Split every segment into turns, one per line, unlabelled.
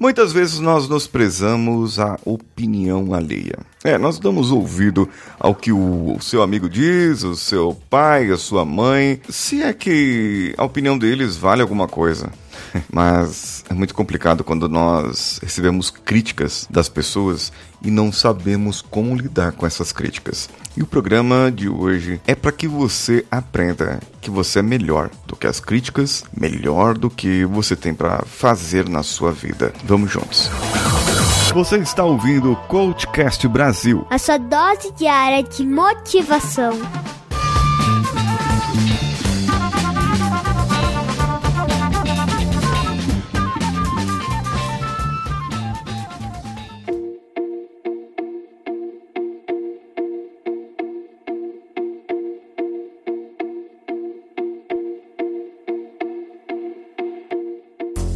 Muitas vezes nós nos prezamos a opinião alheia. É, nós damos ouvido ao que o seu amigo diz, o seu pai, a sua mãe, se é que a opinião deles vale alguma coisa. Mas é muito complicado quando nós recebemos críticas das pessoas e não sabemos como lidar com essas críticas. E o programa de hoje é para que você aprenda que você é melhor do que as críticas, melhor do que você tem para fazer na sua vida. Vamos juntos. Você está ouvindo o Coachcast Brasil,
a sua dose diária de motivação.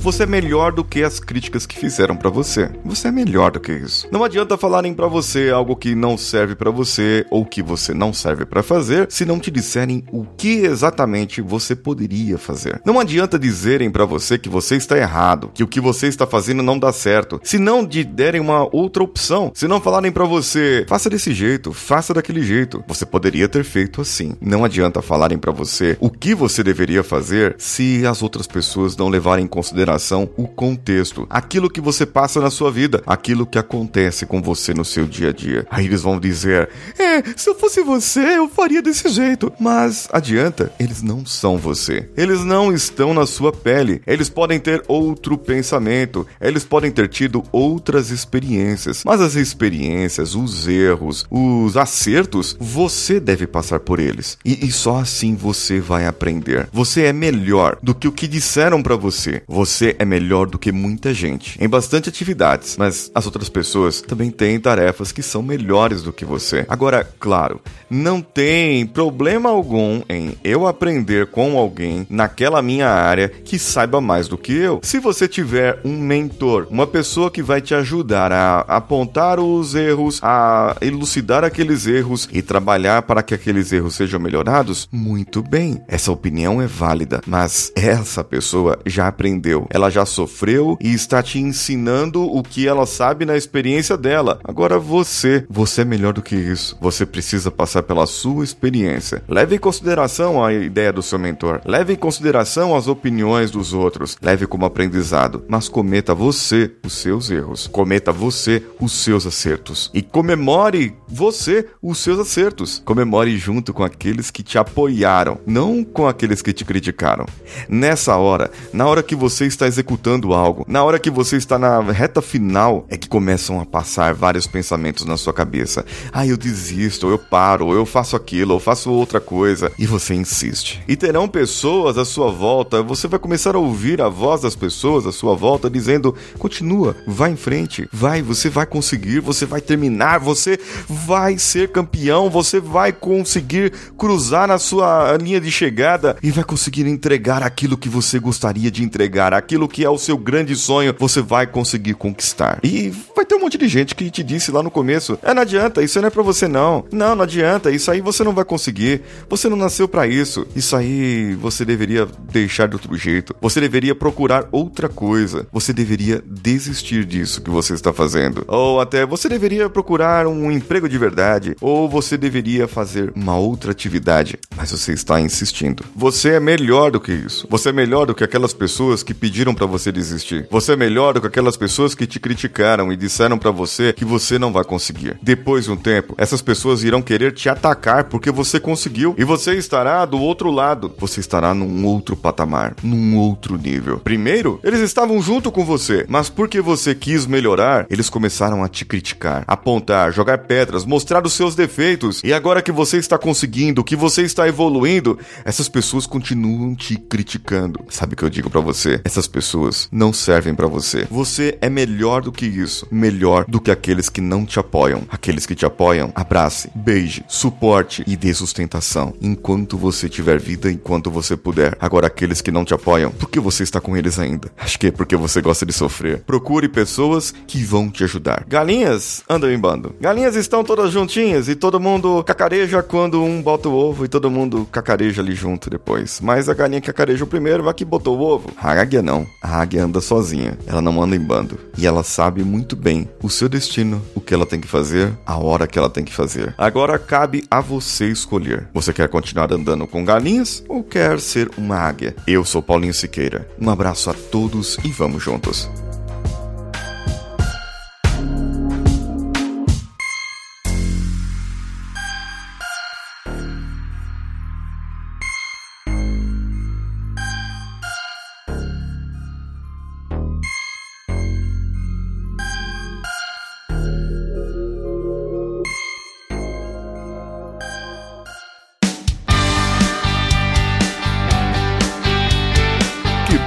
Você é melhor do que as críticas que fizeram para você. Você é melhor do que isso. Não adianta falarem para você algo que não serve para você ou que você não serve para fazer, se não te disserem o que exatamente você poderia fazer. Não adianta dizerem para você que você está errado, que o que você está fazendo não dá certo, se não te derem uma outra opção, se não falarem para você, faça desse jeito, faça daquele jeito. Você poderia ter feito assim. Não adianta falarem para você o que você deveria fazer se as outras pessoas não levarem em consideração consideração o contexto, aquilo que você passa na sua vida, aquilo que acontece com você no seu dia a dia. Aí eles vão dizer: É, se eu fosse você, eu faria desse jeito. Mas adianta, eles não são você. Eles não estão na sua pele. Eles podem ter outro pensamento, eles podem ter tido outras experiências. Mas as experiências, os erros, os acertos, você deve passar por eles. E, e só assim você vai aprender. Você é melhor do que o que disseram para você. Você você é melhor do que muita gente em bastante atividades, mas as outras pessoas também têm tarefas que são melhores do que você. Agora, claro, não tem problema algum em eu aprender com alguém naquela minha área que saiba mais do que eu. Se você tiver um mentor, uma pessoa que vai te ajudar a apontar os erros, a elucidar aqueles erros e trabalhar para que aqueles erros sejam melhorados, muito bem. Essa opinião é válida, mas essa pessoa já aprendeu ela já sofreu e está te ensinando o que ela sabe na experiência dela. Agora você, você é melhor do que isso. Você precisa passar pela sua experiência. Leve em consideração a ideia do seu mentor. Leve em consideração as opiniões dos outros. Leve como aprendizado, mas cometa você os seus erros. Cometa você os seus acertos e comemore você os seus acertos. Comemore junto com aqueles que te apoiaram, não com aqueles que te criticaram. Nessa hora, na hora que você está está executando algo, na hora que você está na reta final, é que começam a passar vários pensamentos na sua cabeça. Ah, eu desisto, eu paro, eu faço aquilo, eu faço outra coisa. E você insiste. E terão pessoas à sua volta, você vai começar a ouvir a voz das pessoas à sua volta dizendo: continua, vai em frente, vai, você vai conseguir, você vai terminar, você vai ser campeão, você vai conseguir cruzar na sua linha de chegada e vai conseguir entregar aquilo que você gostaria de entregar, aquilo que é o seu grande sonho, você vai conseguir conquistar. E vai ter um monte de gente que te disse lá no começo: é, não adianta, isso não é pra você não. Não, não adianta, isso aí você não vai conseguir. Você não nasceu para isso. Isso aí você deveria deixar de outro jeito. Você deveria procurar outra coisa. Você deveria desistir disso que você está fazendo. Ou até você deveria procurar um emprego de verdade. Ou você deveria fazer uma outra atividade. Mas você está insistindo. Você é melhor do que isso. Você é melhor do que aquelas pessoas que pediram pediram para você desistir. Você é melhor do que aquelas pessoas que te criticaram e disseram para você que você não vai conseguir. Depois de um tempo, essas pessoas irão querer te atacar porque você conseguiu e você estará do outro lado. Você estará num outro patamar, num outro nível. Primeiro, eles estavam junto com você, mas porque você quis melhorar, eles começaram a te criticar, apontar, jogar pedras, mostrar os seus defeitos. E agora que você está conseguindo, que você está evoluindo, essas pessoas continuam te criticando. Sabe o que eu digo para você? Essas pessoas não servem para você. Você é melhor do que isso, melhor do que aqueles que não te apoiam. Aqueles que te apoiam, abrace, beije, suporte e dê sustentação enquanto você tiver vida, enquanto você puder. Agora aqueles que não te apoiam, por que você está com eles ainda? Acho que é porque você gosta de sofrer. Procure pessoas que vão te ajudar. Galinhas andam em bando. Galinhas estão todas juntinhas e todo mundo cacareja quando um bota o ovo e todo mundo cacareja ali junto depois. Mas a galinha que cacareja o primeiro vai que botou o ovo. A águia não Não, a águia anda sozinha, ela não anda em bando. E ela sabe muito bem o seu destino, o que ela tem que fazer, a hora que ela tem que fazer. Agora cabe a você escolher. Você quer continuar andando com galinhas ou quer ser uma águia? Eu sou Paulinho Siqueira. Um abraço a todos e vamos juntos.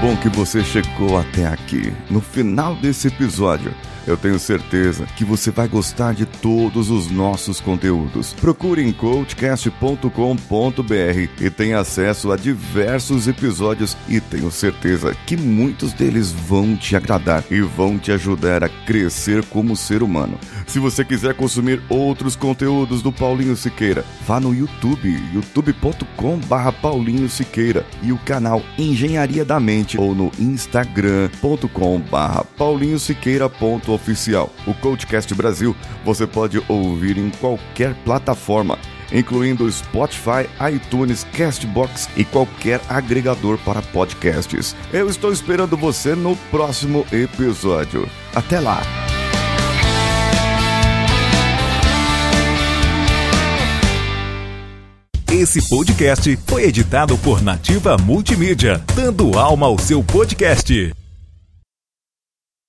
Bom que você chegou até aqui. No final desse episódio, eu tenho certeza que você vai gostar de todos os nossos conteúdos. Procure em coachcast.com.br e tenha acesso a diversos episódios e tenho certeza que muitos deles vão te agradar e vão te ajudar a crescer como ser humano. Se você quiser consumir outros conteúdos do Paulinho Siqueira, vá no YouTube, youtube.com/barra Paulinho Siqueira e o canal Engenharia da Mente ou no instagram.com/barra Paulinho oficial. O Coachcast Brasil você pode ouvir em qualquer plataforma, incluindo Spotify, iTunes, Castbox e qualquer agregador para podcasts. Eu estou esperando você no próximo episódio. Até lá!
Esse podcast foi editado por Nativa Multimídia, dando alma ao seu podcast.